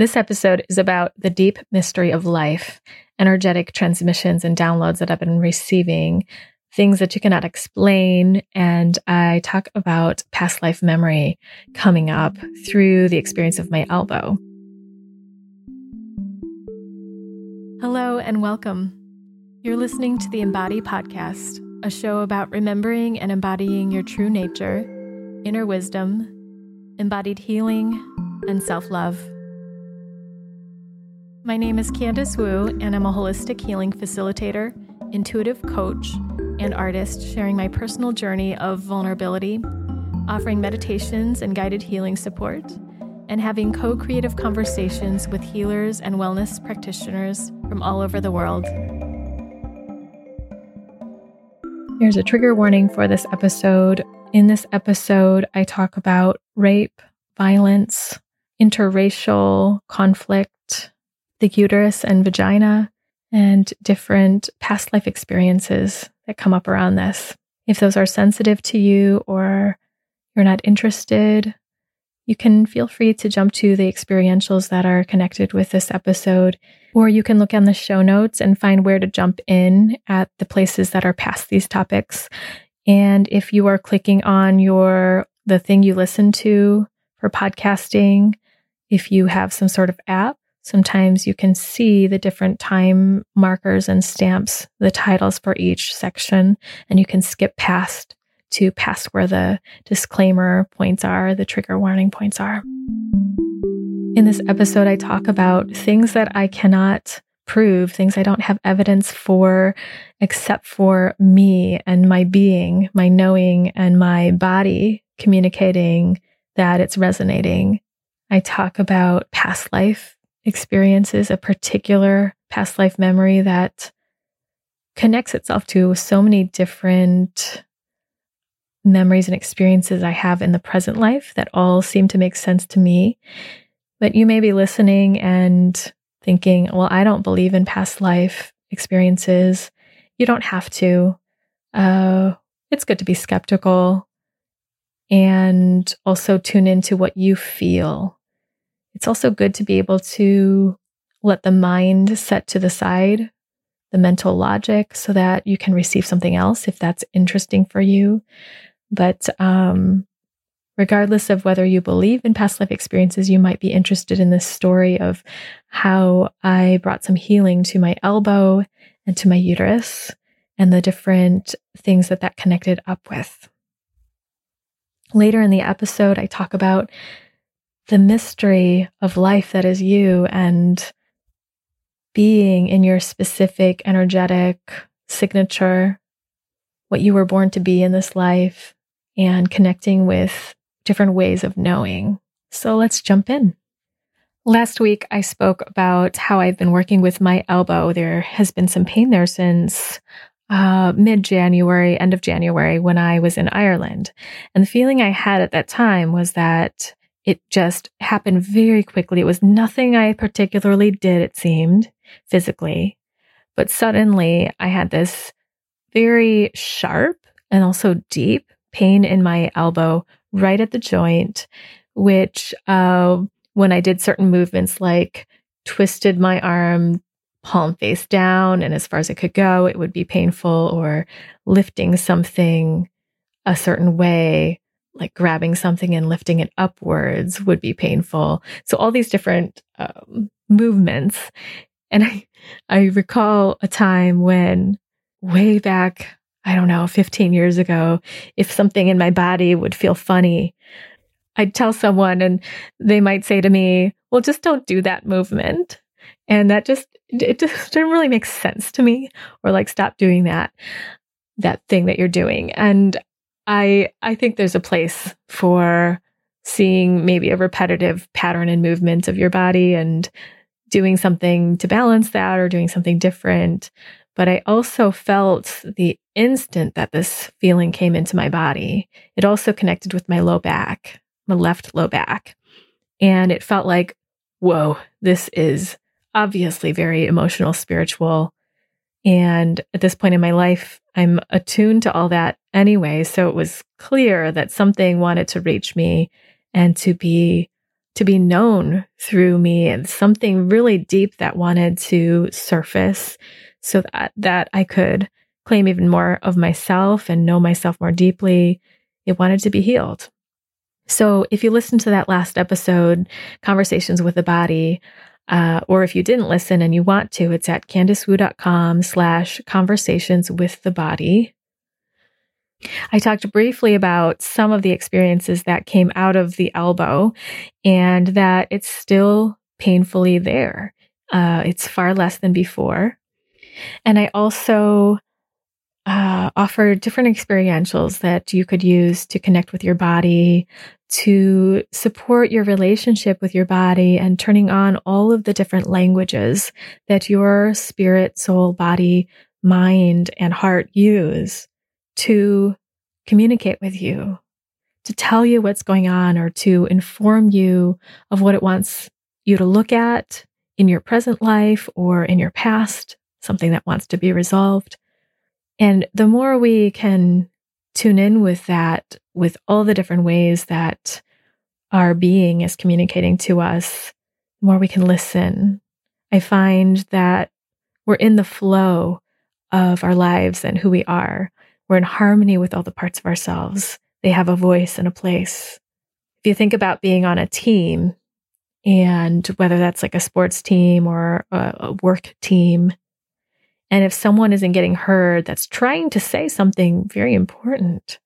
This episode is about the deep mystery of life, energetic transmissions and downloads that I've been receiving, things that you cannot explain. And I talk about past life memory coming up through the experience of my elbow. Hello and welcome. You're listening to the Embody Podcast, a show about remembering and embodying your true nature, inner wisdom, embodied healing, and self love. My name is Candice Wu, and I'm a holistic healing facilitator, intuitive coach, and artist sharing my personal journey of vulnerability, offering meditations and guided healing support, and having co creative conversations with healers and wellness practitioners from all over the world. Here's a trigger warning for this episode. In this episode, I talk about rape, violence, interracial conflict, the uterus and vagina, and different past life experiences that come up around this. If those are sensitive to you or you're not interested, you can feel free to jump to the experientials that are connected with this episode, or you can look on the show notes and find where to jump in at the places that are past these topics. And if you are clicking on your the thing you listen to for podcasting, if you have some sort of app, sometimes you can see the different time markers and stamps, the titles for each section, and you can skip past to past where the disclaimer points are, the trigger warning points are. In this episode, I talk about things that I cannot prove, things I don't have evidence for, except for me and my being, my knowing, and my body communicating that it's resonating. I talk about past life experiences, a particular past life memory that connects itself to so many different memories and experiences I have in the present life that all seem to make sense to me. But you may be listening and thinking, well, I don't believe in past life experiences. You don't have to. Uh, it's good to be skeptical and also tune into what you feel it's also good to be able to let the mind set to the side the mental logic so that you can receive something else if that's interesting for you. But um, regardless of whether you believe in past life experiences, you might be interested in this story of how I brought some healing to my elbow and to my uterus and the different things that that connected up with. Later in the episode, I talk about the mystery of life that is you and being in your specific energetic signature, what you were born to be in this life, and connecting with different ways of knowing. So let's jump in. Last week, I spoke about how I've been working with my elbow. There has been some pain there since uh, mid January, end of January, when I was in Ireland. And the feeling I had at that time was that it just happened very quickly. It was nothing I particularly did, it seemed physically. But suddenly I had this very sharp and also deep pain in my elbow right at the joint, which, uh, when I did certain movements like twisted my arm palm face down and as far as it could go, it would be painful, or lifting something a certain way like grabbing something and lifting it upwards would be painful. So all these different um, movements. And I, I recall a time when way back, I don't know, 15 years ago, if something in my body would feel funny, I'd tell someone and they might say to me, well, just don't do that movement. And that just, it just didn't really make sense to me or like, stop doing that, that thing that you're doing. And I I think there's a place for seeing maybe a repetitive pattern and movement of your body and doing something to balance that or doing something different. But I also felt the instant that this feeling came into my body, it also connected with my low back, my left low back. And it felt like, whoa, this is obviously very emotional, spiritual. And at this point in my life, I'm attuned to all that anyway. So it was clear that something wanted to reach me and to be to be known through me and something really deep that wanted to surface so that, that I could claim even more of myself and know myself more deeply. It wanted to be healed. So if you listen to that last episode, Conversations with the Body, uh, or if you didn't listen and you want to, it's at candicewu.com slash conversations with the body. I talked briefly about some of the experiences that came out of the elbow and that it's still painfully there. Uh, it's far less than before. And I also uh, offer different experientials that you could use to connect with your body, to support your relationship with your body, and turning on all of the different languages that your spirit, soul, body, mind, and heart use to communicate with you, to tell you what's going on, or to inform you of what it wants you to look at in your present life or in your past, something that wants to be resolved. And the more we can tune in with that, with all the different ways that our being is communicating to us, the more we can listen. I find that we're in the flow of our lives and who we are. We're in harmony with all the parts of ourselves. They have a voice and a place. If you think about being on a team, and whether that's like a sports team or a, work team, and if someone isn't getting heard that's trying to say something very important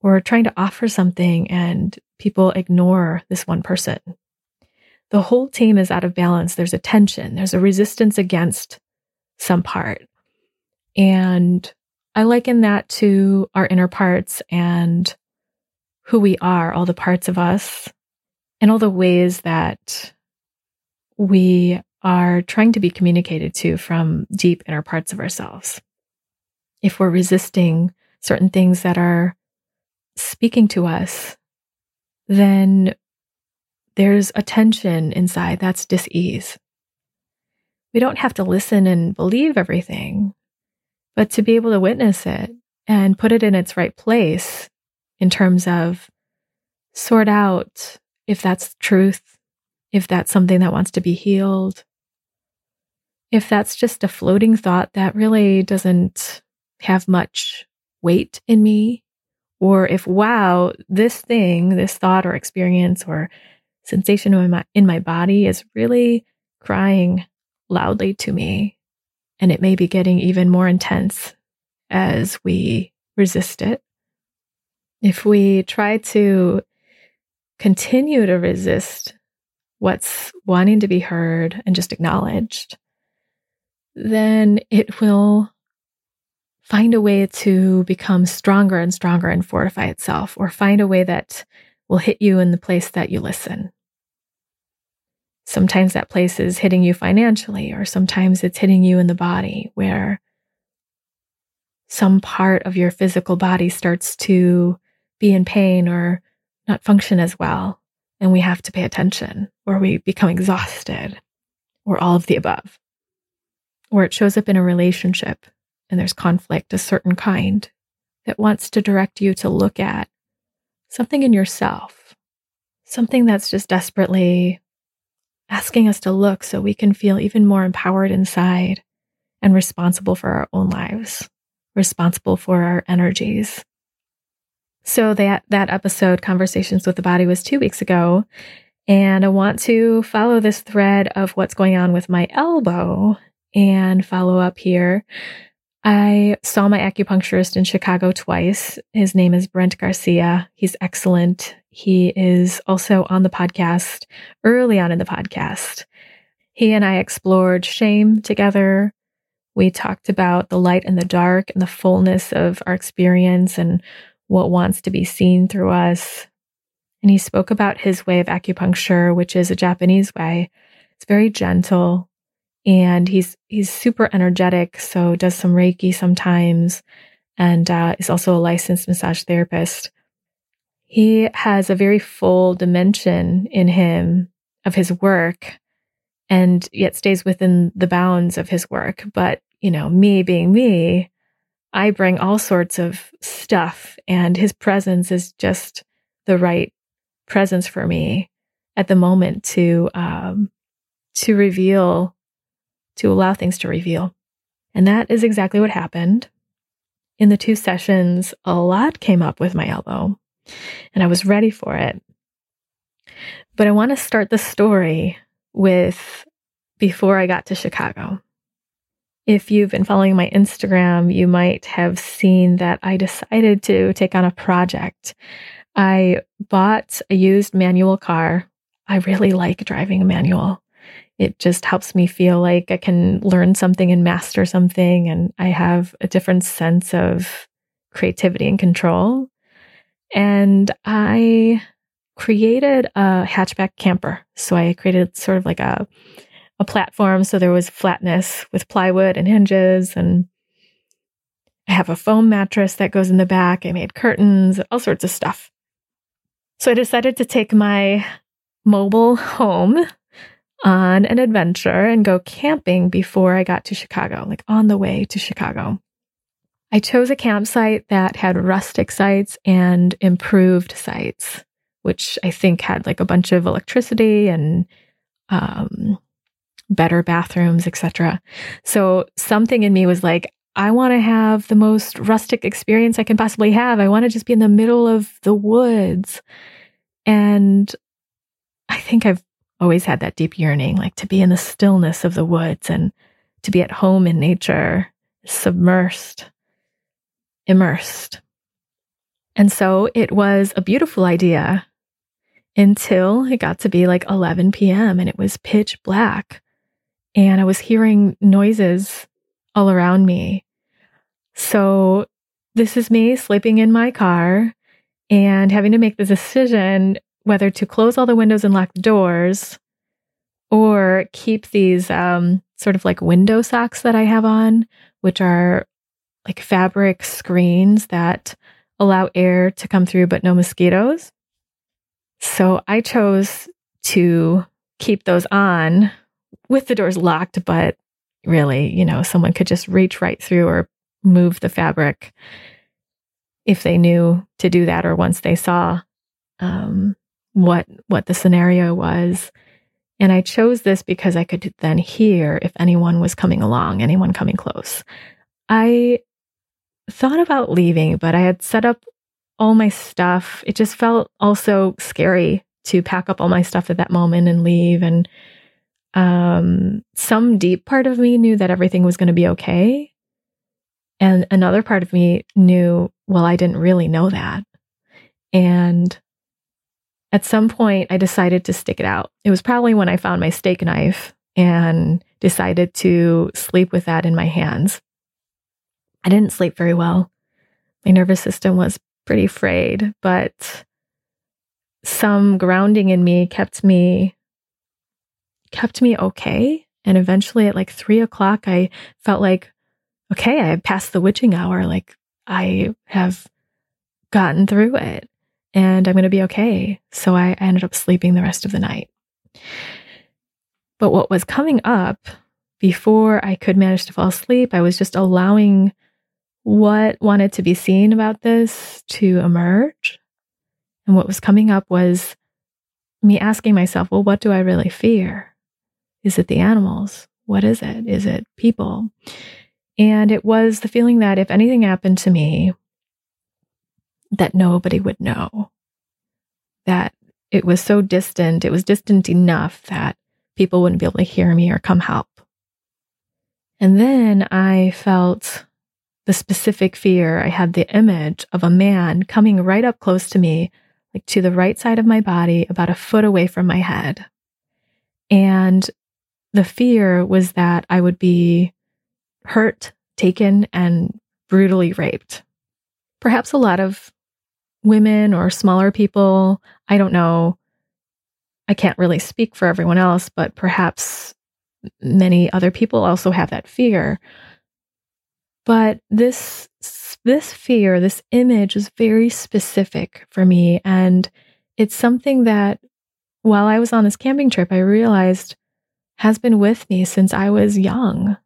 or trying to offer something and people ignore this one person, the whole team is out of balance. There's a tension, there's a resistance against some part. And I liken that to our inner parts and who we are, all the parts of us, and all the ways that we are trying to be communicated to from deep inner parts of ourselves. If we're resisting certain things that are speaking to us, then there's a tension inside that's dis-ease. We don't have to listen and believe everything, but to be able to witness it and put it in its right place in terms of sort out if that's truth, if that's something that wants to be healed, if that's just a floating thought that really doesn't have much weight in me, or if, wow, this thing, this thought or experience or sensation in my, in my body is really crying loudly to me and it may be getting even more intense as we resist it. If we try to continue to resist what's wanting to be heard and just acknowledged, then it will find a way to become stronger and stronger and fortify itself, or find a way that will hit you in the place that you listen. Sometimes that place is hitting you financially, or sometimes it's hitting you in the body where some part of your physical body starts to be in pain or not function as well. And we have to pay attention, or we become exhausted, or all of the above. Or it shows up in a relationship and there's conflict, a certain kind that wants to direct you to look at something in yourself, something that's just desperately asking us to look so we can feel even more empowered inside and responsible for our own lives, responsible for our energies. So that that episode conversations with the body was 2 weeks ago and I want to follow this thread of what's going on with my elbow and follow up here. I saw my acupuncturist in Chicago twice. His name is Brent Garcia. He's excellent. He is also on the podcast early on in the podcast. He and I explored shame together. We talked about the light and the dark and the fullness of our experience and what wants to be seen through us. And he spoke about his way of acupuncture, which is a Japanese way. It's very gentle and he's he's super energetic, so does some Reiki sometimes and uh, is also a licensed massage therapist he has a very full dimension in him of his work and yet stays within the bounds of his work. But, you know, me being me, I bring all sorts of stuff, and his presence is just the right presence for me. at the moment to um, to reveal, to allow things to reveal. And that is exactly what happened. In the two sessions, a lot came up with my elbow, and I was ready for it. But I want to start the story with before I got to Chicago. If you've been following my Instagram, you might have seen that I decided to take on a project. I bought a used manual car. I really like driving a manual. It just helps me feel like I can learn something and master something. And I have a different sense of creativity and control. And I created a hatchback camper. So I created sort of like a a platform. So there was flatness with plywood and hinges. And I have a foam mattress that goes in the back. I made curtains, all sorts of stuff. So I decided to take my mobile home on an adventure and go camping before I got to Chicago, like on the way to Chicago. I chose a campsite that had rustic sites and improved sites, which I think had like a bunch of electricity and um, better bathrooms, etc. So something in me was like, I want to have the most rustic experience I can possibly have. I want to just be in the middle of the woods. And I think I've always had that deep yearning, like to be in the stillness of the woods and to be at home in nature, submersed, immersed. And so it was a beautiful idea until it got to be like 11 p.m. and it was pitch black and I was hearing noises all around me. So this is me sleeping in my car and having to make the decision whether to close all the windows and lock the doors or keep these um, sort of like window socks that I have on, which are like fabric screens that allow air to come through but no mosquitoes. So I chose to keep those on with the doors locked, but really, you know, someone could just reach right through or move the fabric if they knew to do that or once they saw um, what what the scenario was. And I chose this because I could then hear if anyone was coming along, anyone coming close. I thought about leaving, but I had set up all my stuff. It just felt also scary to pack up all my stuff at that moment and leave. And um, some deep part of me knew that everything was going to be okay. And another part of me knew, well, I didn't really know that. And at some point, I decided to stick it out. It was probably when I found my steak knife and decided to sleep with that in my hands. I didn't sleep very well. My nervous system was pretty frayed, but some grounding in me kept me kept me okay. And eventually at like three o'clock, I felt like, okay, I have passed the witching hour. Like I have gotten through it and I'm going to be okay. So I, I ended up sleeping the rest of the night. But what was coming up before I could manage to fall asleep, I was just allowing what wanted to be seen about this to emerge. And what was coming up was me asking myself, well, what do I really fear? Is it the animals? What is it? Is it people? And it was the feeling that if anything happened to me, that nobody would know. That it was so distant, it was distant enough that people wouldn't be able to hear me or come help. And then I felt the specific fear. I had the image of a man coming right up close to me, like to the right side of my body, about a foot away from my head. And the fear was that I would be hurt, taken, and brutally raped. Perhaps a lot of women or smaller people, I don't know. I can't really speak for everyone else, but perhaps many other people also have that fear. But this this fear, this image is very specific for me and it's something that while I was on this camping trip I realized has been with me since I was young.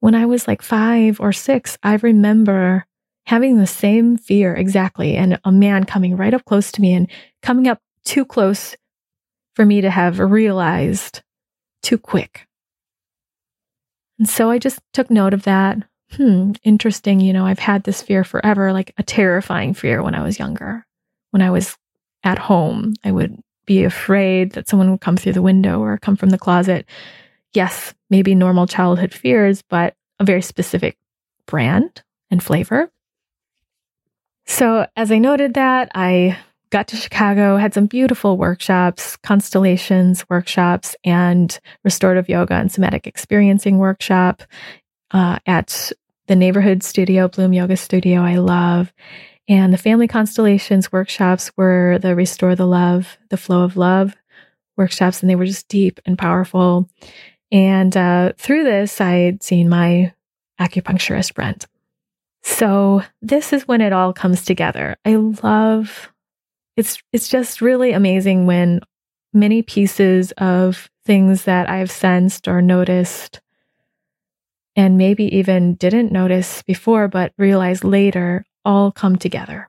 When I was like five or six, I remember having the same fear exactly, and a man coming right up close to me and coming up too close for me to have realized too quick. And so I just took note of that. Hmm, interesting. You know, I've had this fear forever, like a terrifying fear when I was younger. When I was at home, I would be afraid that someone would come through the window or come from the closet. Yes, maybe normal childhood fears, but a very specific brand and flavor. So, as I noted that, I got to Chicago, had some beautiful workshops, constellations workshops, and restorative yoga and somatic experiencing workshop uh, at the neighborhood studio, Bloom Yoga Studio, I love. And the family constellations workshops were the Restore the Love, the Flow of Love workshops, and they were just deep and powerful. And uh, through this, I had seen my acupuncturist, Brent. So this is when it all comes together. I love it's it's just really amazing when many pieces of things that I've sensed or noticed and maybe even didn't notice before but realized later all come together.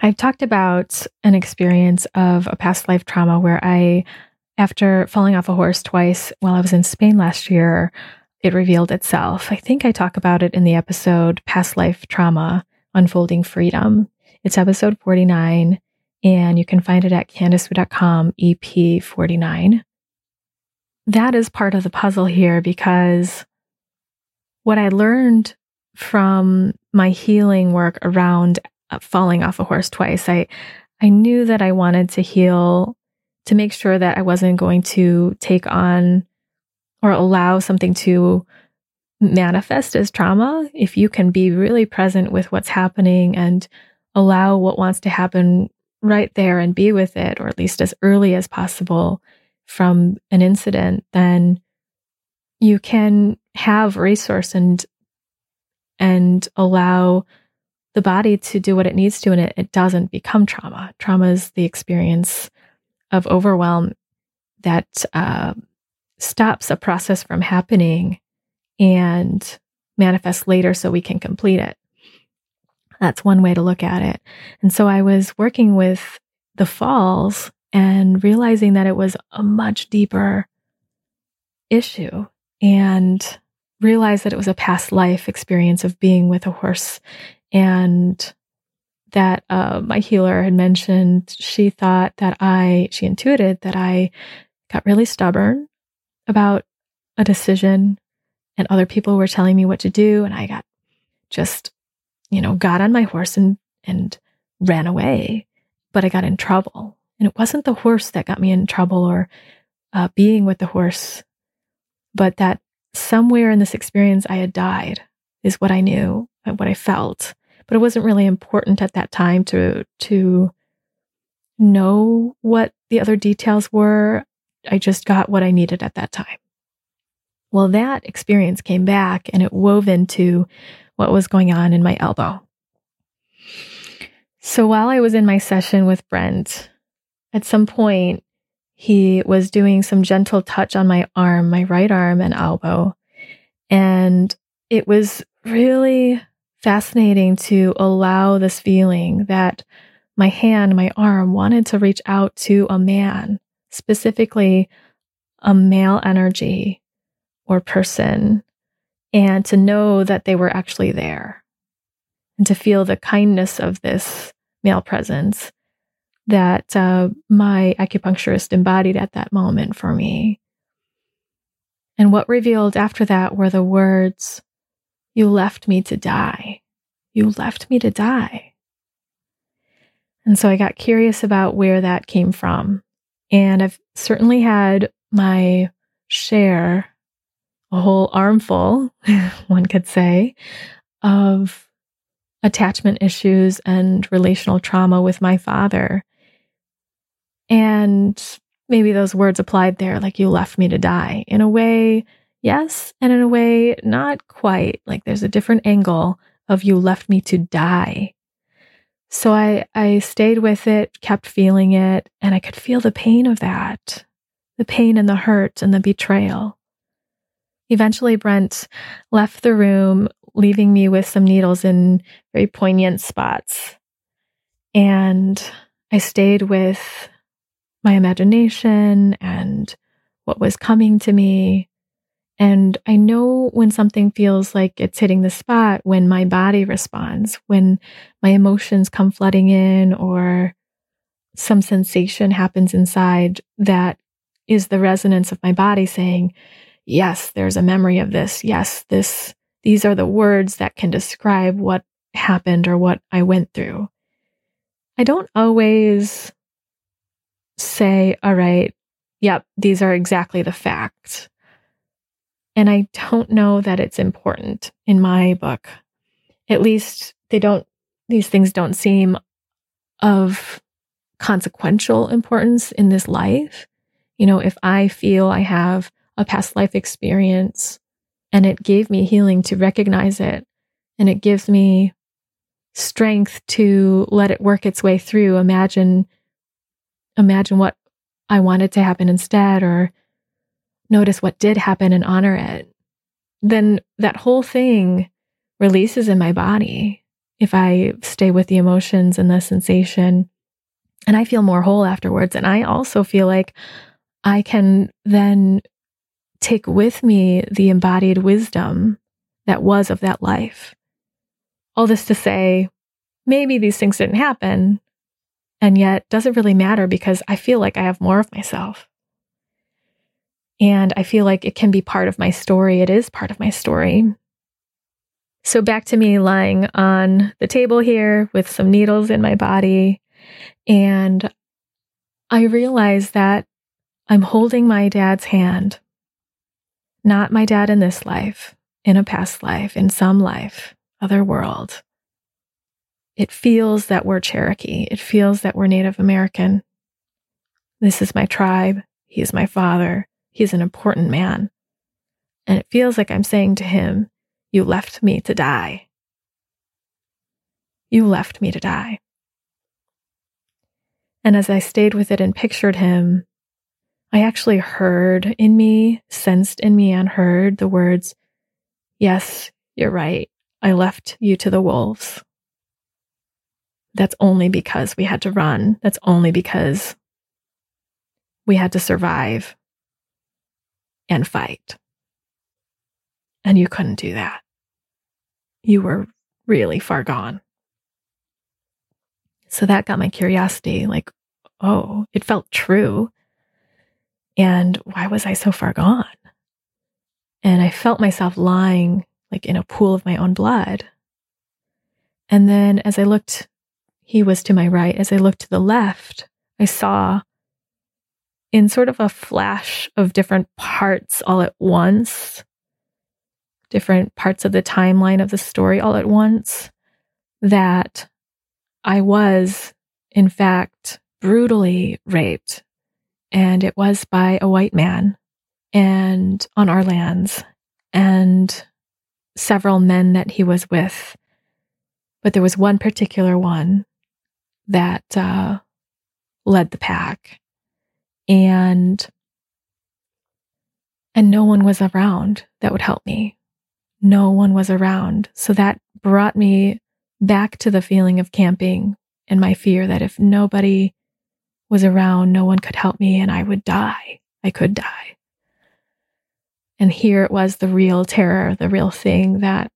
I've talked about an experience of a past life trauma where I after falling off a horse twice while I was in Spain last year, it revealed itself. I think I talk about it in the episode Past Life Trauma Unfolding Freedom. It's episode 49, and you can find it at candicewu.com, EP 49. That is part of the puzzle here because what I learned from my healing work around uh, falling off a horse twice, I, I knew that I wanted to heal to make sure that I wasn't going to take on or allow something to manifest as trauma, if you can be really present with what's happening and allow what wants to happen right there and be with it, or at least as early as possible from an incident, then you can have resource and and allow the body to do what it needs to and it, it doesn't become trauma. Trauma is the experience of overwhelm that uh, stops a process from happening and manifests later so we can complete it. That's one way to look at it. And so I was working with the falls and realizing that it was a much deeper issue and realized that it was a past life experience of being with a horse and that uh, my healer had mentioned she thought that i she intuited that i got really stubborn about a decision and other people were telling me what to do and I got just you know got on my horse and and ran away. But I got in trouble. And it wasn't the horse that got me in trouble or uh, being with the horse but that somewhere in this experience I had died is what I knew and what I felt. But it wasn't really important at that time to to know what the other details were I just got what I needed at that time. Well, that experience came back and it wove into what was going on in my elbow. So while I was in my session with Brent, at some point, he was doing some gentle touch on my arm, my right arm and elbow. And it was really fascinating to allow this feeling that my hand, my arm wanted to reach out to a man specifically a male energy or person, and to know that they were actually there, and to feel the kindness of this male presence that uh, my acupuncturist embodied at that moment for me. And what revealed after that were the words, You left me to die. You left me to die. And so I got curious about where that came from. And I've certainly had my share, a whole armful, one could say, of attachment issues and relational trauma with my father. And maybe those words applied there, like you left me to die. In a way, yes. And in a way, not quite. Like there's a different angle of you left me to die. So I, I stayed with it, kept feeling it, and I could feel the pain of that the pain and the hurt and the betrayal. Eventually, Brent left the room, leaving me with some needles in very poignant spots. And I stayed with my imagination and what was coming to me. And I know when something feels like it's hitting the spot, when my body responds, when my emotions come flooding in, or some sensation happens inside that is the resonance of my body saying, Yes, there's a memory of this. Yes, this, these are the words that can describe what happened or what I went through. I don't always say, all right, yep, these are exactly the facts. And I don't know that it's important in my book. At least they don't, these things don't seem of consequential importance in this life. You know, if I feel I have a past life experience and it gave me healing to recognize it and it gives me strength to let it work its way through, imagine imagine what I wanted to happen instead or notice what did happen and honor it, then that whole thing releases in my body if I stay with the emotions and the sensation. And I feel more whole afterwards. And I also feel like I can then take with me the embodied wisdom that was of that life. All this to say, maybe these things didn't happen, and yet doesn't really matter because I feel like I have more of myself. And I feel like it can be part of my story. It is part of my story. So back to me lying on the table here with some needles in my body. And I realize that I'm holding my dad's hand, not my dad in this life, in a past life, in some life, other world. It feels that we're Cherokee. It feels that we're Native American. This is my tribe. He is my father. He's an important man. And it feels like I'm saying to him, You left me to die. You left me to die. And as I stayed with it and pictured him, I actually heard in me, sensed in me, and heard the words, Yes, you're right. I left you to the wolves that's only because we had to run. That's only because we had to survive and fight. And you couldn't do that. You were really far gone. So that got my curiosity like, oh, it felt true. And why was I so far gone? And I felt myself lying like in a pool of my own blood. And then as I looked he was to my right. As I looked to the left, I saw in sort of a flash of different parts all at once, different parts of the timeline of the story all at once, that I was, in fact, brutally raped. And it was by a white man and on our lands and several men that he was with. But there was one particular one that uh, led the pack, and and no one was around that would help me. No one was around, so that brought me back to the feeling of camping and my fear that if nobody was around, no one could help me, and I would die. I could die. And here it was the real terror, the real thing that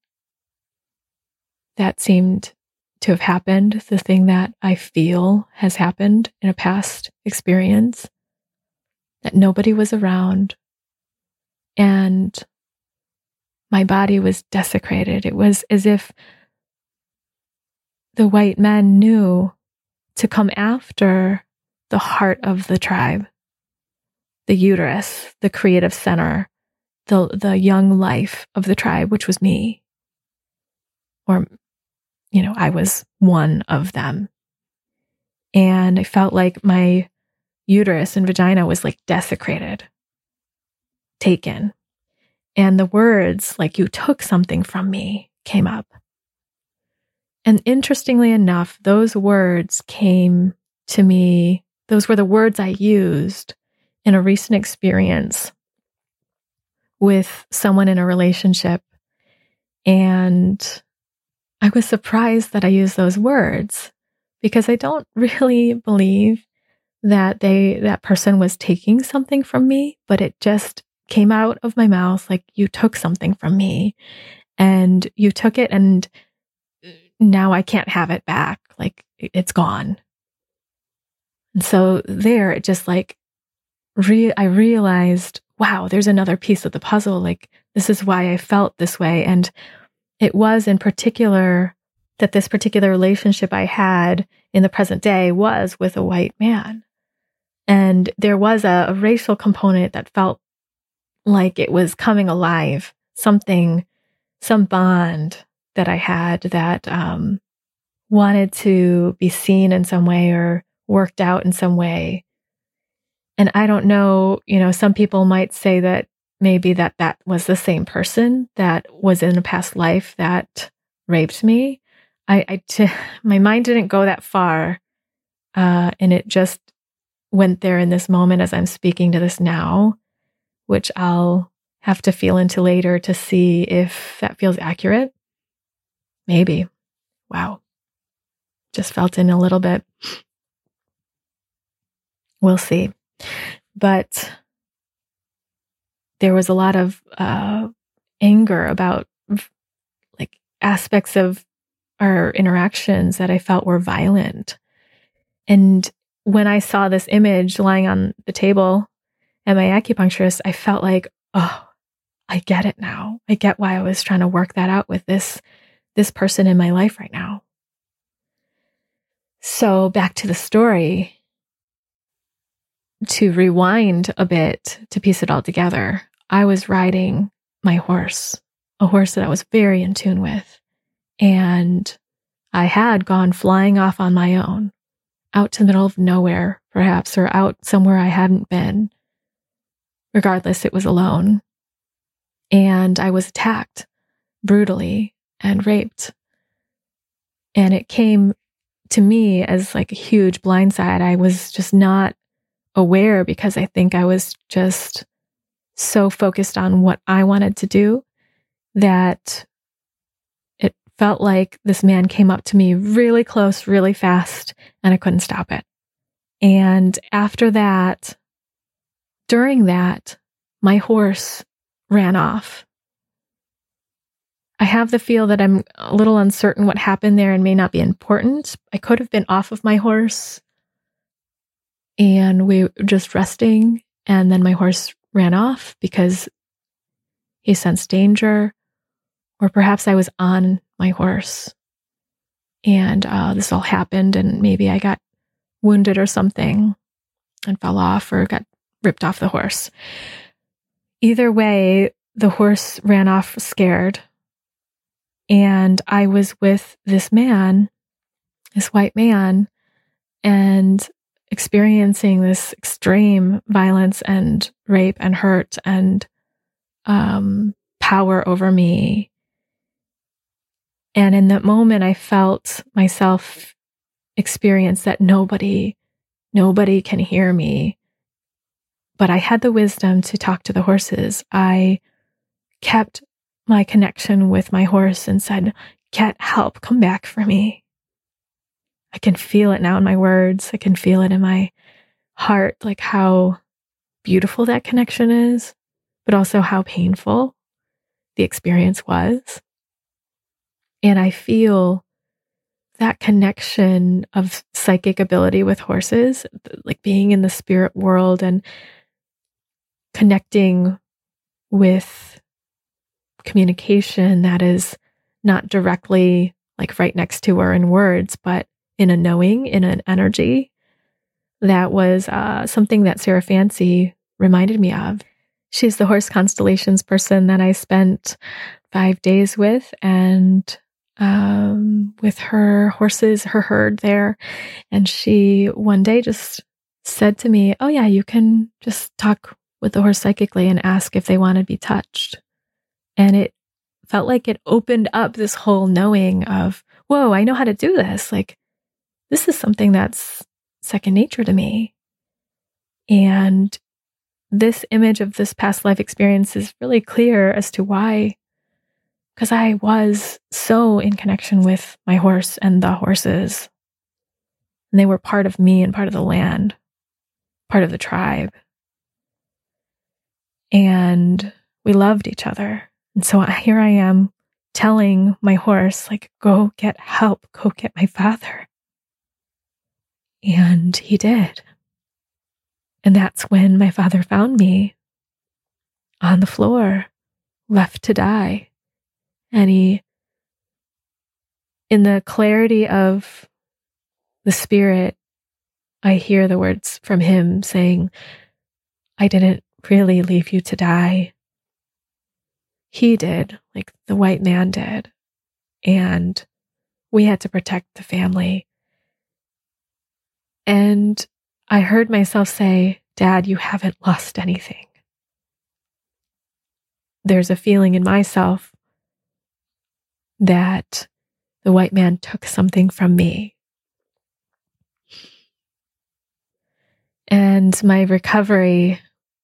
that seemed to have happened, the thing that I feel has happened in a past experience, that nobody was around, and my body was desecrated. It was as if the white men knew to come after the heart of the tribe, the uterus, the creative center, the, the young life of the tribe, which was me, or you know, I was one of them. And I felt like my uterus and vagina was like desecrated, taken. And the words, like, you took something from me, came up. And interestingly enough, those words came to me, those were the words I used in a recent experience with someone in a relationship. And I was surprised that I used those words because I don't really believe that they that person was taking something from me, but it just came out of my mouth like you took something from me and you took it and uh, now I can't have it back. Like it's gone. And so there it just like re- I realized, wow, there's another piece of the puzzle. Like this is why I felt this way. And it was in particular that this particular relationship I had in the present day was with a white man. And there was a, a racial component that felt like it was coming alive, something, some bond that I had that um, wanted to be seen in some way or worked out in some way. And I don't know, you know, some people might say that maybe that that was the same person that was in a past life that raped me. I, I t- my mind didn't go that far, uh, and it just went there in this moment as I'm speaking to this now, which I'll have to feel into later to see if that feels accurate. Maybe. Wow. Just felt in a little bit. We'll see. But there was a lot of uh, anger about like aspects of our interactions that I felt were violent. And when I saw this image lying on the table at my acupuncturist, I felt like, oh, I get it now. I get why I was trying to work that out with this this person in my life right now. So back to the story to rewind a bit to piece it all together. I was riding my horse, a horse that I was very in tune with. And I had gone flying off on my own, out to the middle of nowhere, perhaps, or out somewhere I hadn't been. Regardless, it was alone. And I was attacked brutally and raped. And it came to me as like a huge blindside. I was just not aware because I think I was just so focused on what I wanted to do that felt like this man came up to me really close, really fast, and I couldn't stop it. And after that, during that, my horse ran off. I have the feel that I'm a little uncertain what happened there and may not be important. I could have been off of my horse and we were just resting, and then my horse ran off because he sensed danger, or perhaps I was on my horse and uh, this all happened, and maybe I got wounded or something and fell off or got ripped off the horse. Either way, the horse ran off scared. And I was with this man, this white man, and experiencing this extreme violence and rape and hurt and um, power over me. And in that moment, I felt myself experience that nobody, nobody can hear me. But I had the wisdom to talk to the horses. I kept my connection with my horse and said, Get help, come back for me. I can feel it now in my words. I can feel it in my heart, like how beautiful that connection is, but also how painful the experience was. And I feel that connection of psychic ability with horses, like being in the spirit world and connecting with communication that is not directly like right next to or in words, but in a knowing, in an energy. That was uh, something that Sarah Fancy reminded me of. She's the horse constellations person that I spent five days with, and um, with her horses, her herd there. And she one day just said to me, Oh, yeah, you can just talk with the horse psychically and ask if they want to be touched. And it felt like it opened up this whole knowing of, Whoa, I know how to do this. Like, this is something that's second nature to me. And this image of this past life experience is really clear as to why. Because I was so in connection with my horse and the horses. And they were part of me and part of the land. part of the tribe. And we loved each other. And so here I am telling my horse, like, go get help, go get my father. And he did. And that's when my father found me on the floor, left to die. He, in the clarity of the spirit, I hear the words from him saying, I didn't really leave you to die. He did, like the white man did. And we had to protect the family. And I heard myself say, Dad, you haven't lost anything. There's a feeling in myself that the white man took something from me. And my recovery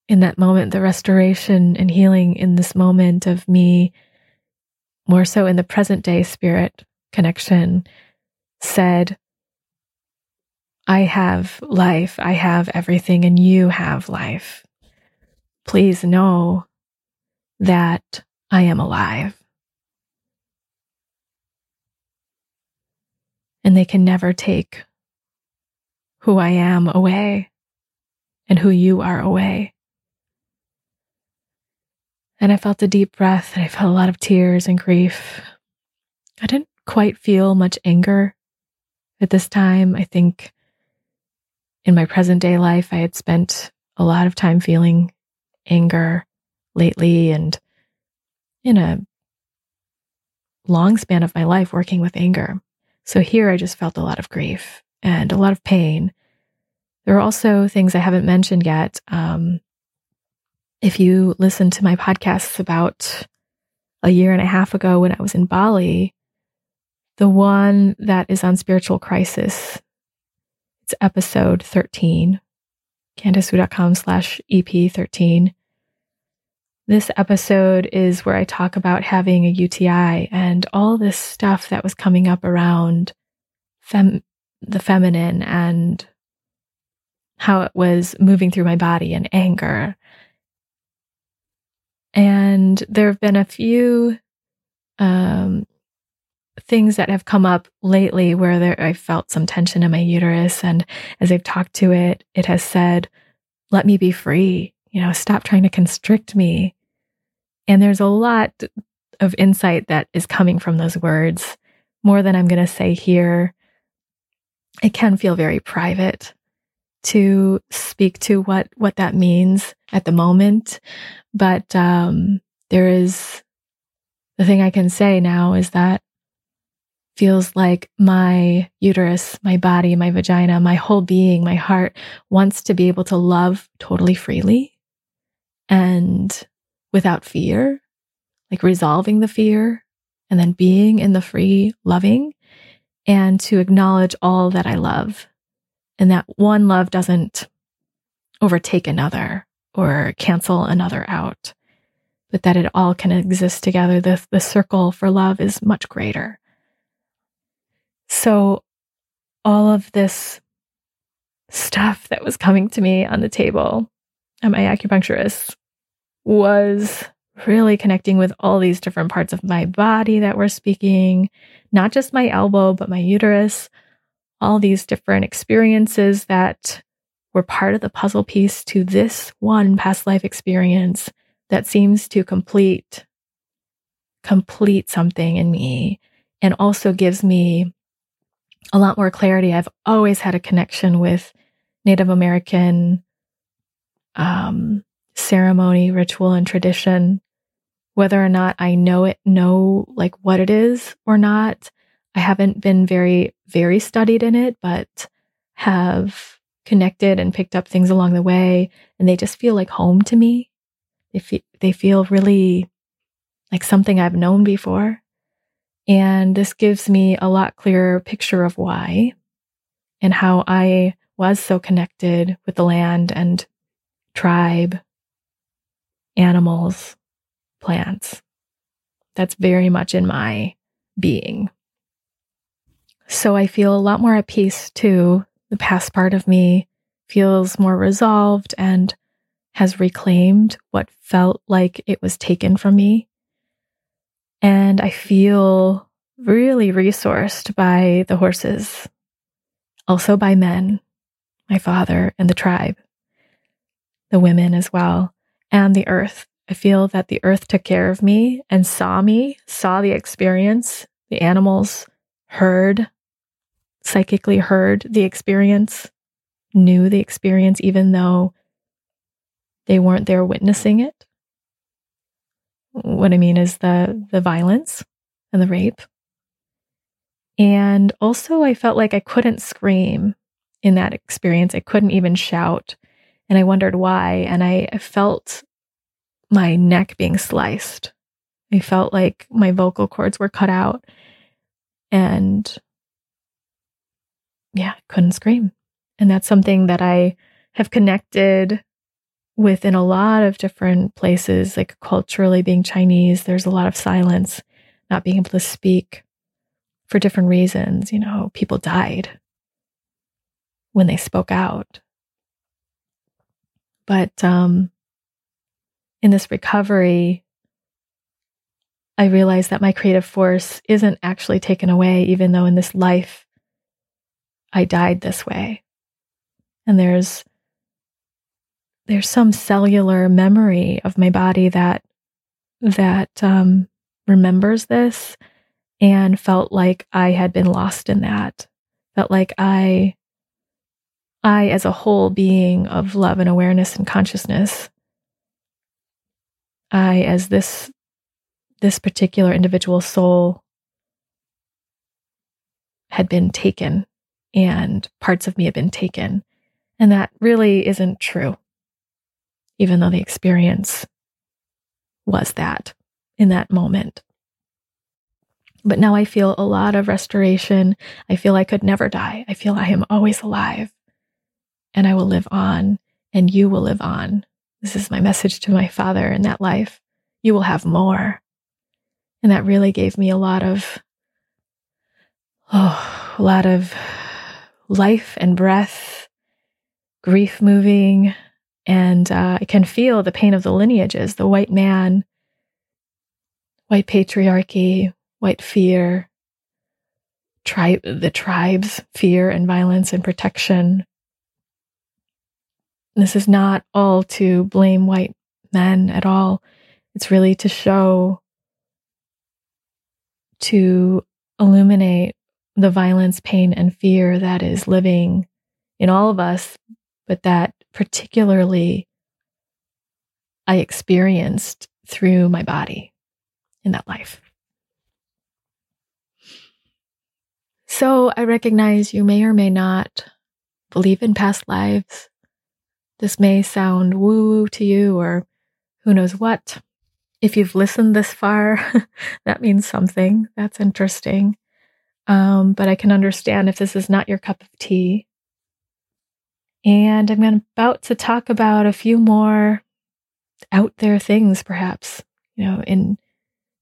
in that moment, the restoration and healing in this moment of me, more so in the present day spirit connection, said, I have life, I have everything, and you have life. Please know that I am alive. And they can never take who I am away and who you are away. And I felt a deep breath and I felt a lot of tears and grief. I didn't quite feel much anger at this time. I think in my present day life, I had spent a lot of time feeling anger lately and in a long span of my life working with anger. So here I just felt a lot of grief and a lot of pain. There are also things I haven't mentioned yet. Um, if you listen to my podcasts about a year and a half ago when I was in Bali, the one that is on spiritual crisis it's episode 13, candicewu.com slash EP13. This episode is where I talk about having a UTI and all this stuff that was coming up around fem- the feminine and how it was moving through my body and anger. And there have been a few um, things that have come up lately where there, I felt some tension in my uterus. And as I've talked to it, it has said, let me be free, you know, stop trying to constrict me. And there's a lot of insight that is coming from those words, more than I'm going to say here. It can feel very private to speak to what what that means at the moment, but um, there is the thing I can say now is that feels like my uterus, my body, my vagina, my whole being, my heart wants to be able to love totally freely and without fear, like resolving the fear and then being in the free loving and to acknowledge all that I love. And that one love doesn't overtake another or cancel another out, but that it all can exist together. The, the circle for love is much greater. So, all of this stuff that was coming to me on the table at my acupuncturist was really connecting with all these different parts of my body that were speaking, not just my elbow, but my uterus, all these different experiences that were part of the puzzle piece to this one past life experience that seems to complete complete something in me and also gives me a lot more clarity. I've always had a connection with Native American um, ceremony, ritual, and tradition. Whether or not I know it, know like what it is or not, I haven't been very, very studied in it, but have connected and picked up things along the way, and they just feel like home to me. They feel, they feel really like something I've known before. And this gives me a lot clearer picture of why and how I was so connected with the land and tribe, animals, plants. That's very much in my being. So I feel a lot more at peace too. The past part of me feels more resolved and has reclaimed what felt like it was taken from me. And I feel really resourced by the horses, also by men, my father and the tribe, the women as well, and the earth. I feel that the earth took care of me and saw me, saw the experience. The animals heard, psychically heard the experience, knew the experience, even though they weren't there witnessing it. What I mean is the the violence and the rape. And also I felt like I couldn't scream in that experience. I couldn't even shout. And I wondered why. And I felt my neck being sliced. I felt like my vocal cords were cut out. And yeah, couldn't scream. And that's something that I have connected within a lot of different places, like culturally being Chinese, there's a lot of silence, not being able to speak for different reasons. You know, people died when they spoke out. But um, in this recovery, I realized that my creative force isn't actually taken away, even though in this life I died this way. And there's there's some cellular memory of my body that that um, remembers this and felt like I had been lost in that. Felt like I, I as a whole being of love and awareness and consciousness, I as this this particular individual soul had been taken and parts of me had been taken. And that really isn't true even though the experience was that in that moment. But now I feel a lot of restoration. I feel I could never die. I feel I am always alive and I will live on and you will live on. This is my message to my father in that life. You will have more. And that really gave me a lot of, oh, a lot of life and breath, grief moving, and uh, I can feel the pain of the lineages the white man, white patriarchy, white fear, tribe, the tribes' fear and violence and protection. This is not all to blame white men at all. It's really to show, to illuminate the violence, pain, and fear that is living in all of us, but that particularly I experienced through my body in that life. So I recognize you may or may not believe in past lives. This may sound woo woo to you or who knows what. If you've listened this far, that means something. That's interesting. Um, but I can understand if this is not your cup of tea. And I'm about to talk about a few more out there things, perhaps. You know, in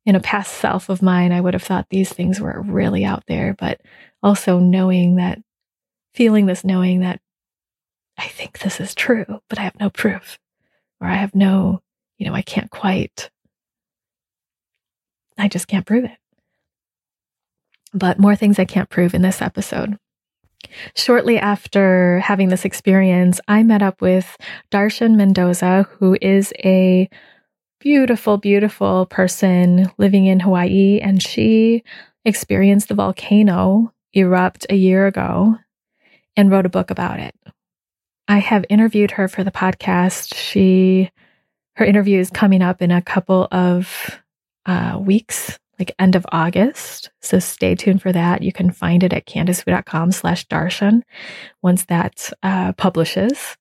in a past self of mine, I would have thought these things were really out there, but also knowing that, feeling this knowing that I think this is true, but I have no proof, or I have no, you know, I can't quite, I just can't prove it. But more things I can't prove in this episode. Shortly after having this experience, I met up with Darshan Mendoza, who is a beautiful, beautiful person living in Hawaii, and she experienced the volcano erupt a year ago and wrote a book about it. I have interviewed her for the podcast. She her interview is coming up in a couple of uh, weeks like end of August. So stay tuned for that. You can find it at candicewu.com slash darshan once that uh, publishes.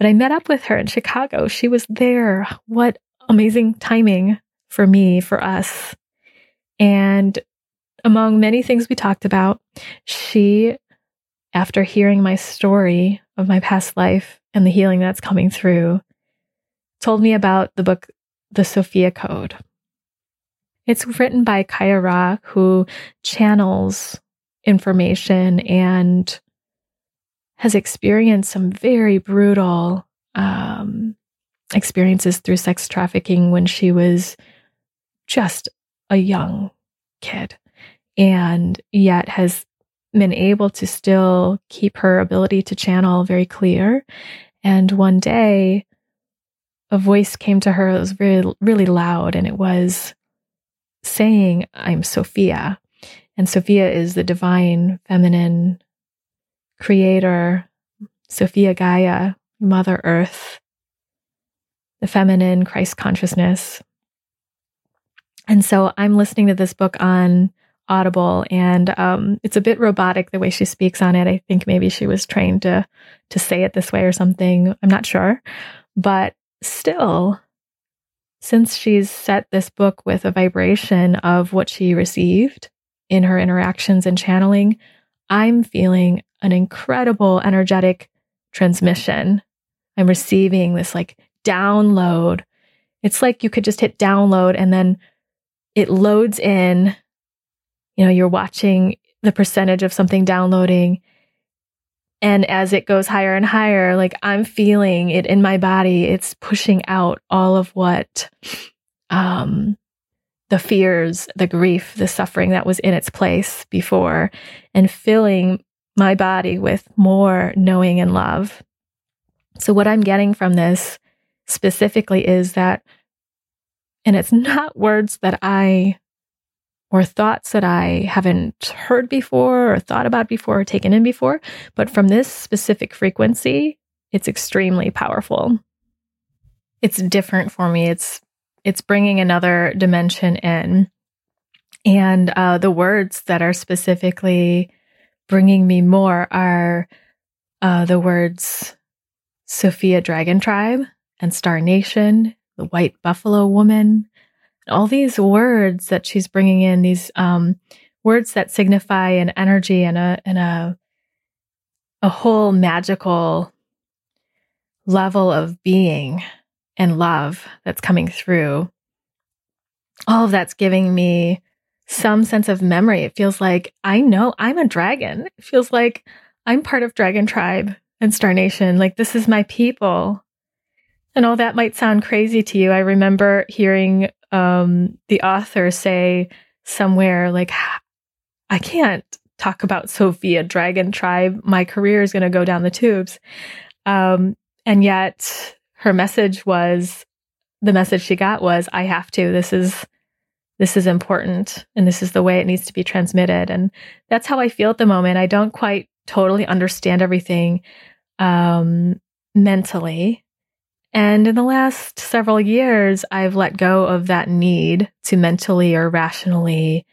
But I met up with her in Chicago. She was there. What amazing timing for me, for us. And among many things we talked about, she, after hearing my story of my past life and the healing that's coming through, told me about the book, The Sophia Code. It's written by Kaia Ra, who channels information and has experienced some very brutal um, experiences through sex trafficking when she was just a young kid and yet has been able to still keep her ability to channel very clear. And one day, a voice came to her that was very, really loud, and it was saying, I'm Sophia. And Sophia is the divine feminine creator, Sophia Gaia, Mother Earth, the feminine Christ consciousness. And so I'm listening to this book on Audible, and um, it's a bit robotic the way she speaks on it. I think maybe she was trained to to say it this way or something. I'm not sure, but still, since she's set this book with a vibration of what she received in her interactions and channeling, I'm feeling an incredible energetic transmission. I'm receiving this like download. It's like you could just hit download and then it loads in. You know, you're watching the percentage of something downloading. And as it goes higher and higher, like I'm feeling it in my body, it's pushing out all of what um, the fears, the grief, the suffering that was in its place before, and filling my body with more knowing and love. So, what I'm getting from this specifically is that, and it's not words that I or thoughts that I haven't heard before or thought about before or taken in before, but from this specific frequency, it's extremely powerful. It's different for me. It's it's bringing another dimension in, and uh, the words that are specifically bringing me more are uh, the words Sophia Dragon Tribe and Star Nation, the White Buffalo Woman, all these words that she's bringing in, these um, words that signify an energy and a and a a whole magical level of being and love that's coming through. All of that's giving me some sense of memory. It feels like I know I'm a dragon. It feels like I'm part of Dragon Tribe and Star Nation. Like this is my people. And all that might sound crazy to you. I remember hearing um, the author say somewhere, like, I can't talk about Sophia Dragon Tribe. My career is going to go down the tubes. Um, and yet her message was the message she got was, I have to. This is this is important and this is the way it needs to be transmitted. And that's how I feel at the moment. I don't quite totally understand everything um, mentally. And in the last several years, I've let go of that need to mentally or rationally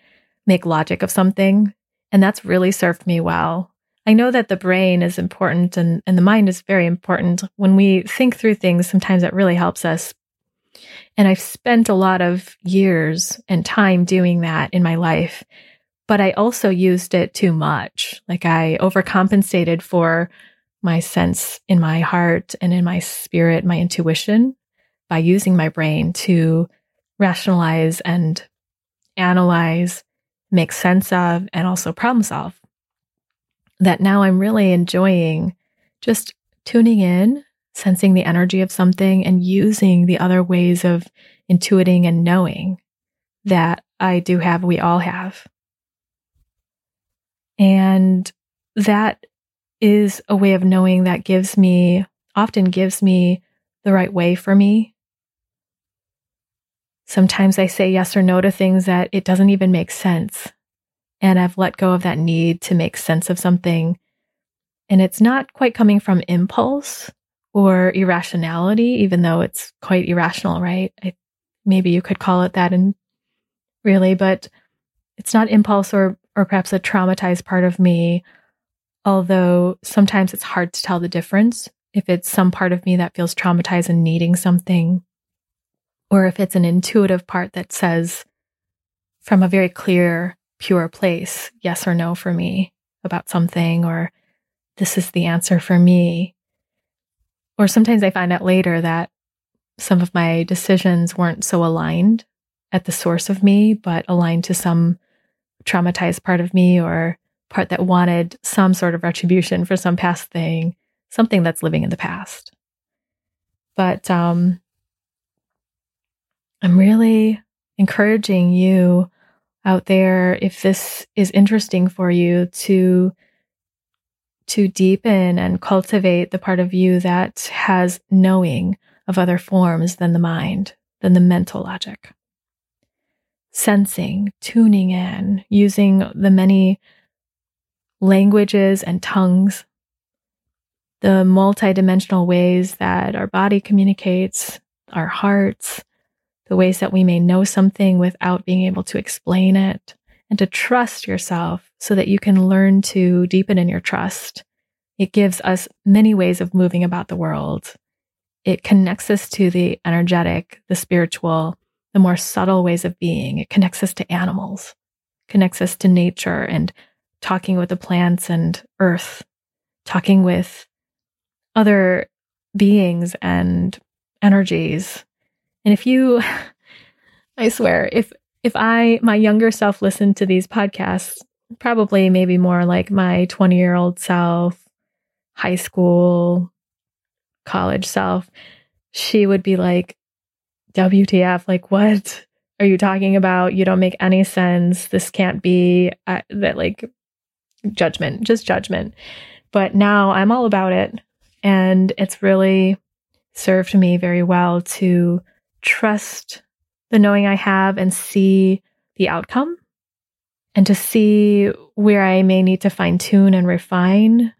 make logic of something. And that's really served me well. I know that the brain is important and, and the mind is very important. When we think through things, sometimes it really helps us and I've spent a lot of years and time doing that in my life. But I also used it too much. Like I overcompensated for my sense in my heart and in my spirit, my intuition, by using my brain to rationalize and analyze, make sense of, and also problem solve. That now I'm really enjoying just tuning in sensing the energy of something and using the other ways of intuiting and knowing that I do have, we all have. And that is a way of knowing that gives me, often gives me the right way for me. Sometimes I say yes or no to things that it doesn't even make sense. And I've let go of that need to make sense of something. And it's not quite coming from impulse, or irrationality, even though it's quite irrational, right? I, maybe you could call it that, and really, but it's not impulse or or perhaps a traumatized part of me. Although sometimes it's hard to tell the difference. If it's some part of me that feels traumatized and needing something, or if it's an intuitive part that says from a very clear, pure place, yes or no for me about something, or this is the answer for me. Or sometimes I find out later that some of my decisions weren't so aligned at the source of me, but aligned to some traumatized part of me or part that wanted some sort of retribution for some past thing, something that's living in the past. But um, I'm really encouraging you out there, if this is interesting for you, to to deepen and cultivate the part of you that has knowing of other forms than the mind, than the mental logic. Sensing, tuning in, using the many languages and tongues, the multidimensional ways that our body communicates, our hearts, the ways that we may know something without being able to explain it, and to trust yourself so that you can learn to deepen in your trust. It gives us many ways of moving about the world. It connects us to the energetic, the spiritual, the more subtle ways of being. It connects us to animals, connects us to nature and talking with the plants and earth, talking with other beings and energies. And if you, I swear, if if I my younger self listened to these podcasts, probably maybe more like my 20 year old self, high school, college self, she would be like, WTF, like, what are you talking about? You don't make any sense. This can't be uh, that, like, judgment, just judgment. But now I'm all about it. And it's really served me very well to trust the knowing I have and see the outcome and to see where I may need to fine tune and refine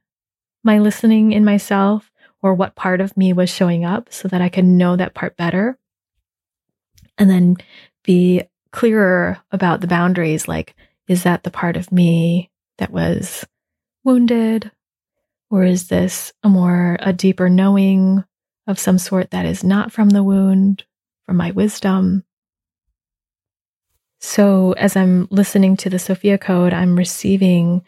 my listening in myself or what part of me was showing up so that I can know that part better. And then be clearer about the boundaries like, is that the part of me that was wounded? Or is this a more, a deeper knowing of some sort that is not from the wound, from my wisdom? So as I'm listening to the Sophia Code, I'm receiving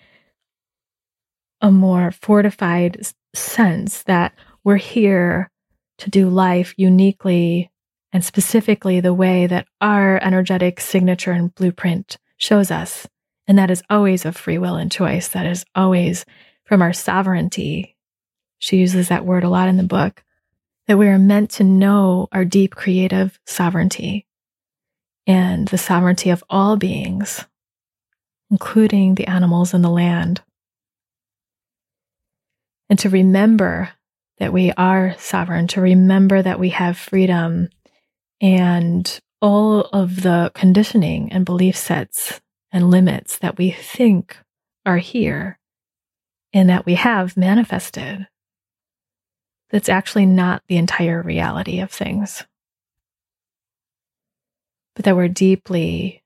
a more fortified sense that we're here to do life uniquely and specifically the way that our energetic signature and blueprint shows us. And that is always of free will and choice. That is always from our sovereignty. She uses that word a lot in the book that we are meant to know our deep creative sovereignty and the sovereignty of all beings, including the animals and the land. And to remember that we are sovereign, to remember that we have freedom and all of the conditioning and belief sets and limits that we think are here and that we have manifested. That's actually not the entire reality of things, but that we're deeply,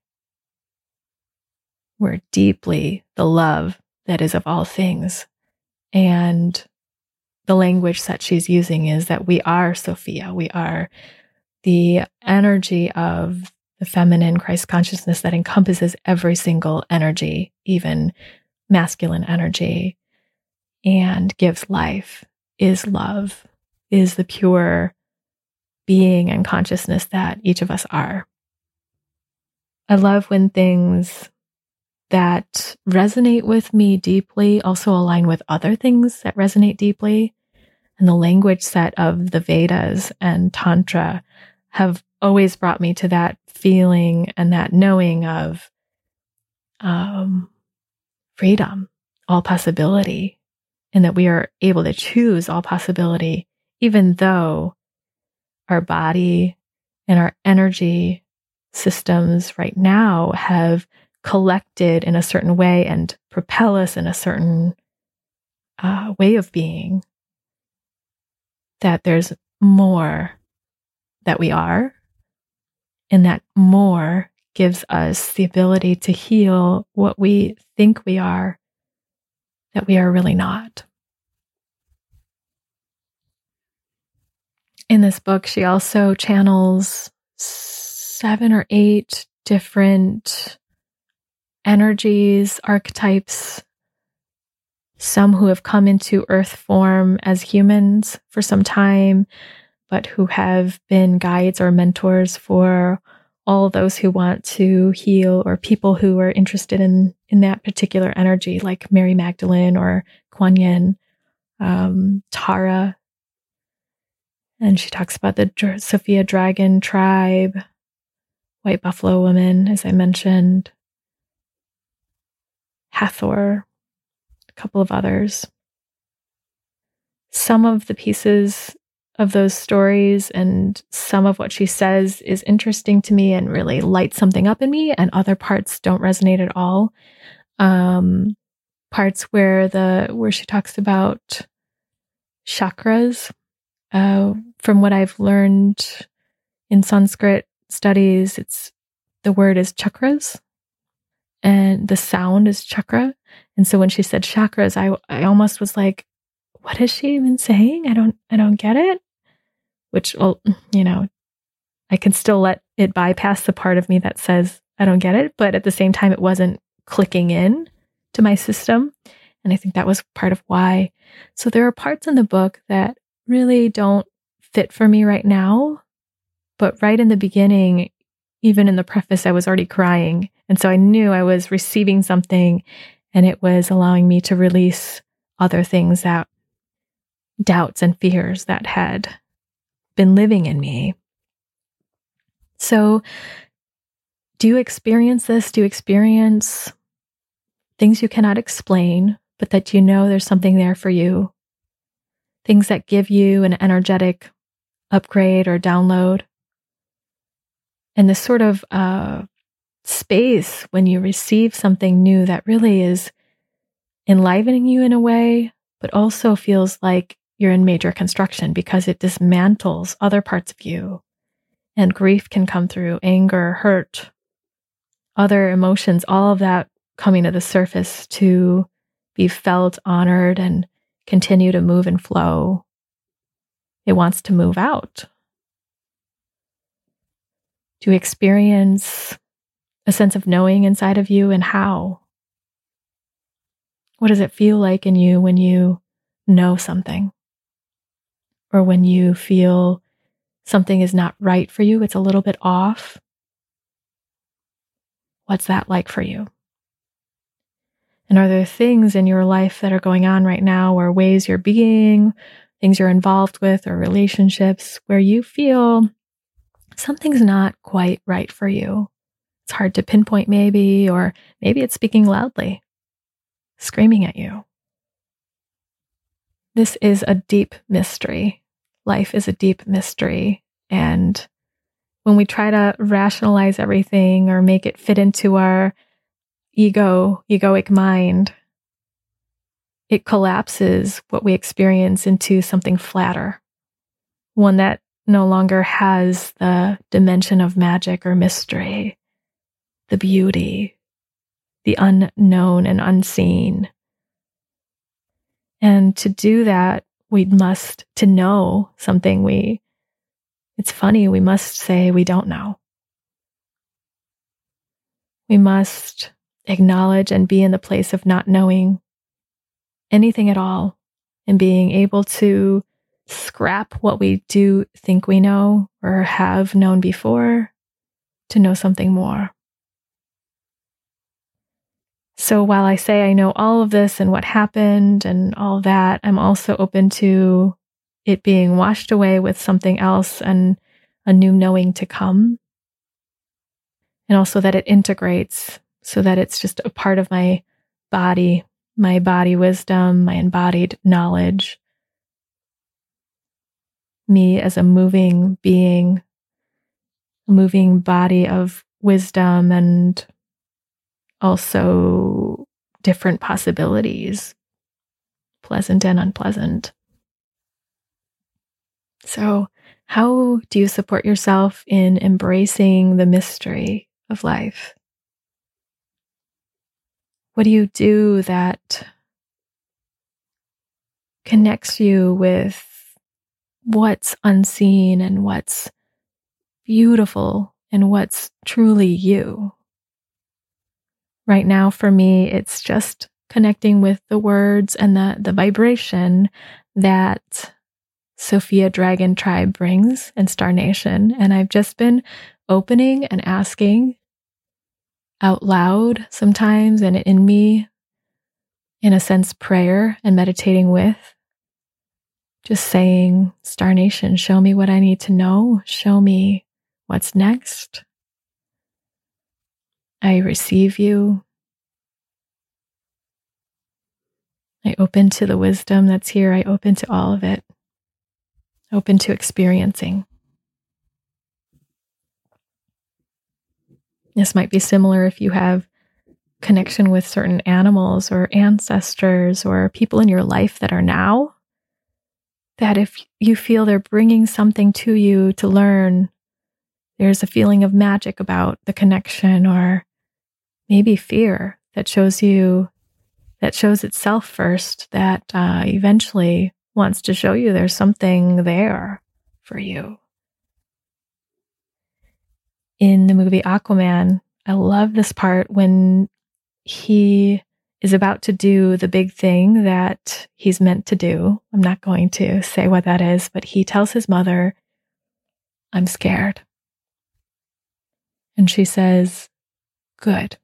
we're deeply the love that is of all things. And the language that she's using is that we are Sophia. We are the energy of the feminine Christ consciousness that encompasses every single energy, even masculine energy, and gives life, is love, is the pure being and consciousness that each of us are. I love when things that resonate with me deeply also align with other things that resonate deeply. And the language set of the Vedas and Tantra have always brought me to that feeling and that knowing of um, freedom, all possibility, and that we are able to choose all possibility, even though our body and our energy systems right now have collected in a certain way and propel us in a certain uh, way of being, that there's more that we are, and that more gives us the ability to heal what we think we are, that we are really not. In this book, she also channels seven or eight different energies, archetypes, some who have come into earth form as humans for some time, but who have been guides or mentors for all those who want to heal or people who are interested in in that particular energy, like Mary Magdalene or Kuan Yin, um, Tara. And she talks about the Dr- Sophia Dragon tribe, White Buffalo Woman, as I mentioned, Hathor, a couple of others. Some of the pieces of those stories and some of what she says is interesting to me and really lights something up in me and other parts don't resonate at all. Um parts where the where she talks about chakras uh from what i've learned in sanskrit studies it's the word is chakras and the sound is chakra. And so when she said chakras i i almost was like what is she even saying? I don't I don't get it. Which well, you know, I can still let it bypass the part of me that says I don't get it, but at the same time it wasn't clicking in to my system. And I think that was part of why. So there are parts in the book that really don't fit for me right now. But right in the beginning, even in the preface, I was already crying. And so I knew I was receiving something and it was allowing me to release other things that doubts and fears that had been living in me. So, do you experience this? Do you experience things you cannot explain, but that you know there's something there for you? Things that give you an energetic upgrade or download? And this sort of uh, space when you receive something new that really is enlivening you in a way, but also feels like you're in major construction because it dismantles other parts of you. And grief can come through anger, hurt, other emotions, all of that coming to the surface to be felt, honored, and continue to move and flow. It wants to move out. To experience a sense of knowing inside of you and how. What does it feel like in you when you know something? Or when you feel something is not right for you, it's a little bit off. What's that like for you? And are there things in your life that are going on right now, or ways you're being, things you're involved with, or relationships where you feel something's not quite right for you? It's hard to pinpoint, maybe, or maybe it's speaking loudly, screaming at you. This is a deep mystery life is a deep mystery. And when we try to rationalize everything or make it fit into our ego, egoic mind, it collapses what we experience into something flatter, one that no longer has the dimension of magic or mystery, the beauty, the unknown and unseen. And to do that we must to know something. We it's funny we must say we don't know. We must acknowledge and be in the place of not knowing anything at all and being able to scrap what we do think we know or have known before to know something more so while I say I know all of this and what happened and all that, I'm also open to it being washed away with something else and a new knowing to come. And also that it integrates so that it's just a part of my body, my body wisdom, my embodied knowledge. Me as a moving being, a moving body of wisdom and also different possibilities, pleasant and unpleasant. So, how do you support yourself in embracing the mystery of life? What do you do that connects you with what's unseen and what's beautiful and what's truly you? Right now, for me, it's just connecting with the words and the, the vibration that Sophia Dragon Tribe brings and Star Nation. And I've just been opening and asking out loud sometimes and in me, in a sense, prayer and meditating with. Just saying, Star Nation, show me what I need to know. Show me what's next. I receive you. I open to the wisdom that's here. I open to all of it. Open to experiencing. This might be similar if you have connection with certain animals or ancestors or people in your life that are now. That if you feel they're bringing something to you to learn, there's a feeling of magic about the connection or maybe fear that shows you, that shows itself first, that uh, eventually wants to show you there's something there for you in the movie Aquaman, I love this part when he is about to do the big thing that he's meant to do. I'm not going to say what that is, but he tells his mother, I'm scared. And she says, Good,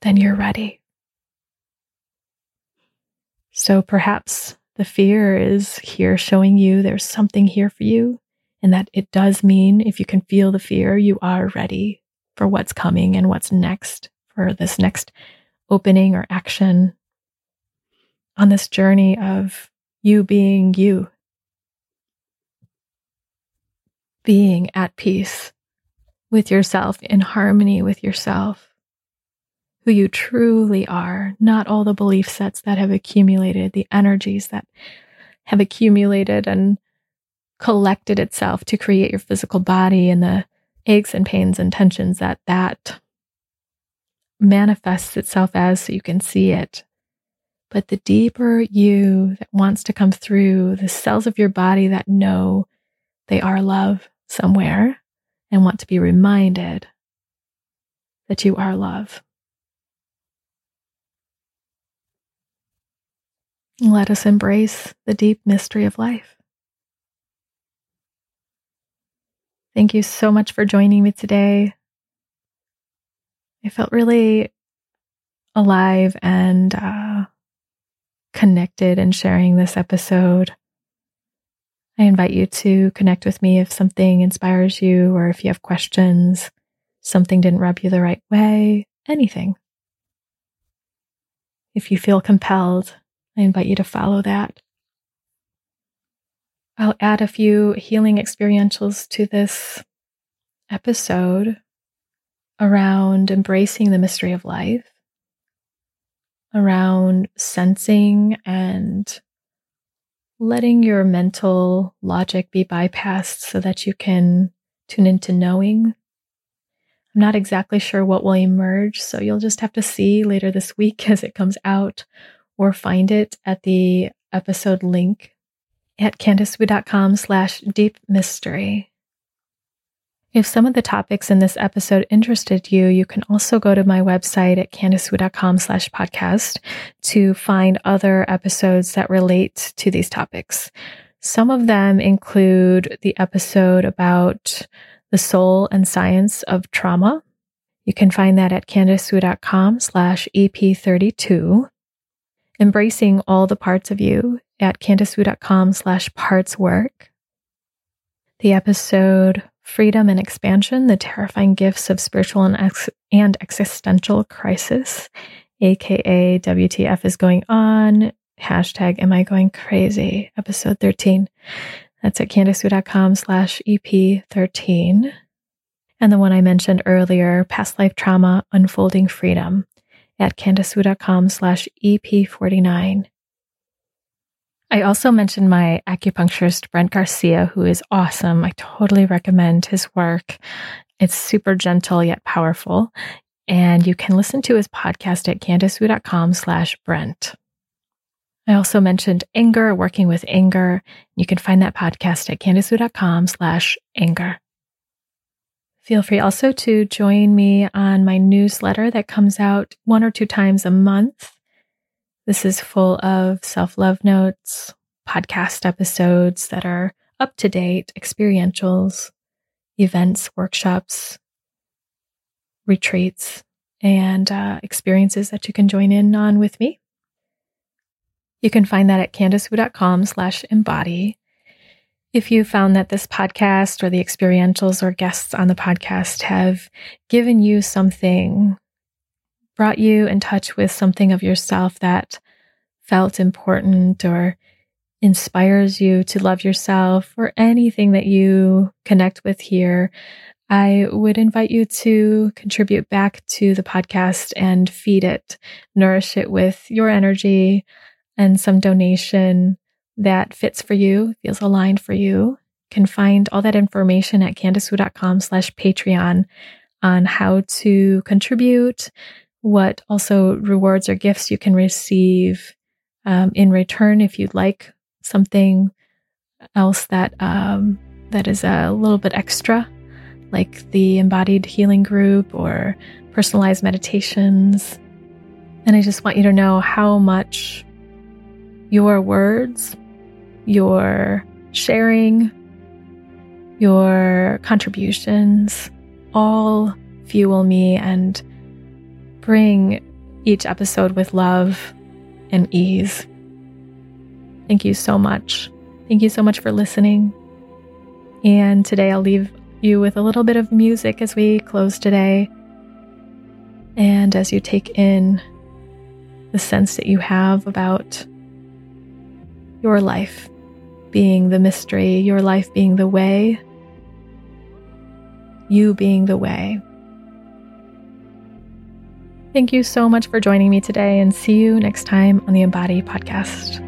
then you're ready. So perhaps the fear is here showing you there's something here for you and that it does mean if you can feel the fear, you are ready for what's coming and what's next for this next opening or action on this journey of you being you, being at peace with yourself, in harmony with yourself, who you truly are, not all the belief sets that have accumulated, the energies that have accumulated and collected itself to create your physical body and the aches and pains and tensions that that manifests itself as so you can see it. But the deeper you that wants to come through, the cells of your body that know they are love somewhere and want to be reminded that you are love. Let us embrace the deep mystery of life. Thank you so much for joining me today. I felt really alive and uh, connected in sharing this episode. I invite you to connect with me if something inspires you or if you have questions, something didn't rub you the right way, anything. If you feel compelled, I invite you to follow that. I'll add a few healing experientials to this episode around embracing the mystery of life, around sensing and letting your mental logic be bypassed so that you can tune into knowing. I'm not exactly sure what will emerge, so you'll just have to see later this week as it comes out or find it at the episode link at candicewu.com slash deep mystery. If some of the topics in this episode interested you, you can also go to my website at candicewu.com slash podcast to find other episodes that relate to these topics. Some of them include the episode about the soul and science of trauma. You can find that at candicewu.com slash EP32. Embracing all the parts of you at candicewu.com slash parts work. The episode Freedom and Expansion, the terrifying gifts of spiritual and, ex- and existential crisis, aka WTF is going on, hashtag am I going crazy, episode 13. That's at candicewu.com slash EP13. And the one I mentioned earlier, past life trauma, unfolding freedom at candicewu.com slash EP49. I also mentioned my acupuncturist, Brent Garcia, who is awesome. I totally recommend his work. It's super gentle yet powerful. And you can listen to his podcast at candicewu.com slash Brent. I also mentioned anger, working with anger. You can find that podcast at candicewu.com slash anger. Feel free also to join me on my newsletter that comes out one or two times a month. This is full of self love notes, podcast episodes that are up to date, experientials, events, workshops, retreats, and uh, experiences that you can join in on with me. You can find that at candicewu.com slash embody. If you found that this podcast or the experientials or guests on the podcast have given you something, brought you in touch with something of yourself that felt important or inspires you to love yourself or anything that you connect with here, I would invite you to contribute back to the podcast and feed it, nourish it with your energy and some donation that fits for you, feels aligned for you. Can find all that information at candicewu.com slash Patreon on how to contribute, what also rewards or gifts you can receive um, in return if you'd like something else that um, that is a little bit extra, like the embodied healing group or personalized meditations. And I just want you to know how much your words, your sharing, your contributions all fuel me and bring each episode with love and ease. Thank you so much. Thank you so much for listening. And today I'll leave you with a little bit of music as we close today. And as you take in the sense that you have about your life being the mystery, your life being the way, you being the way. Thank you so much for joining me today and see you next time on the Embody Podcast.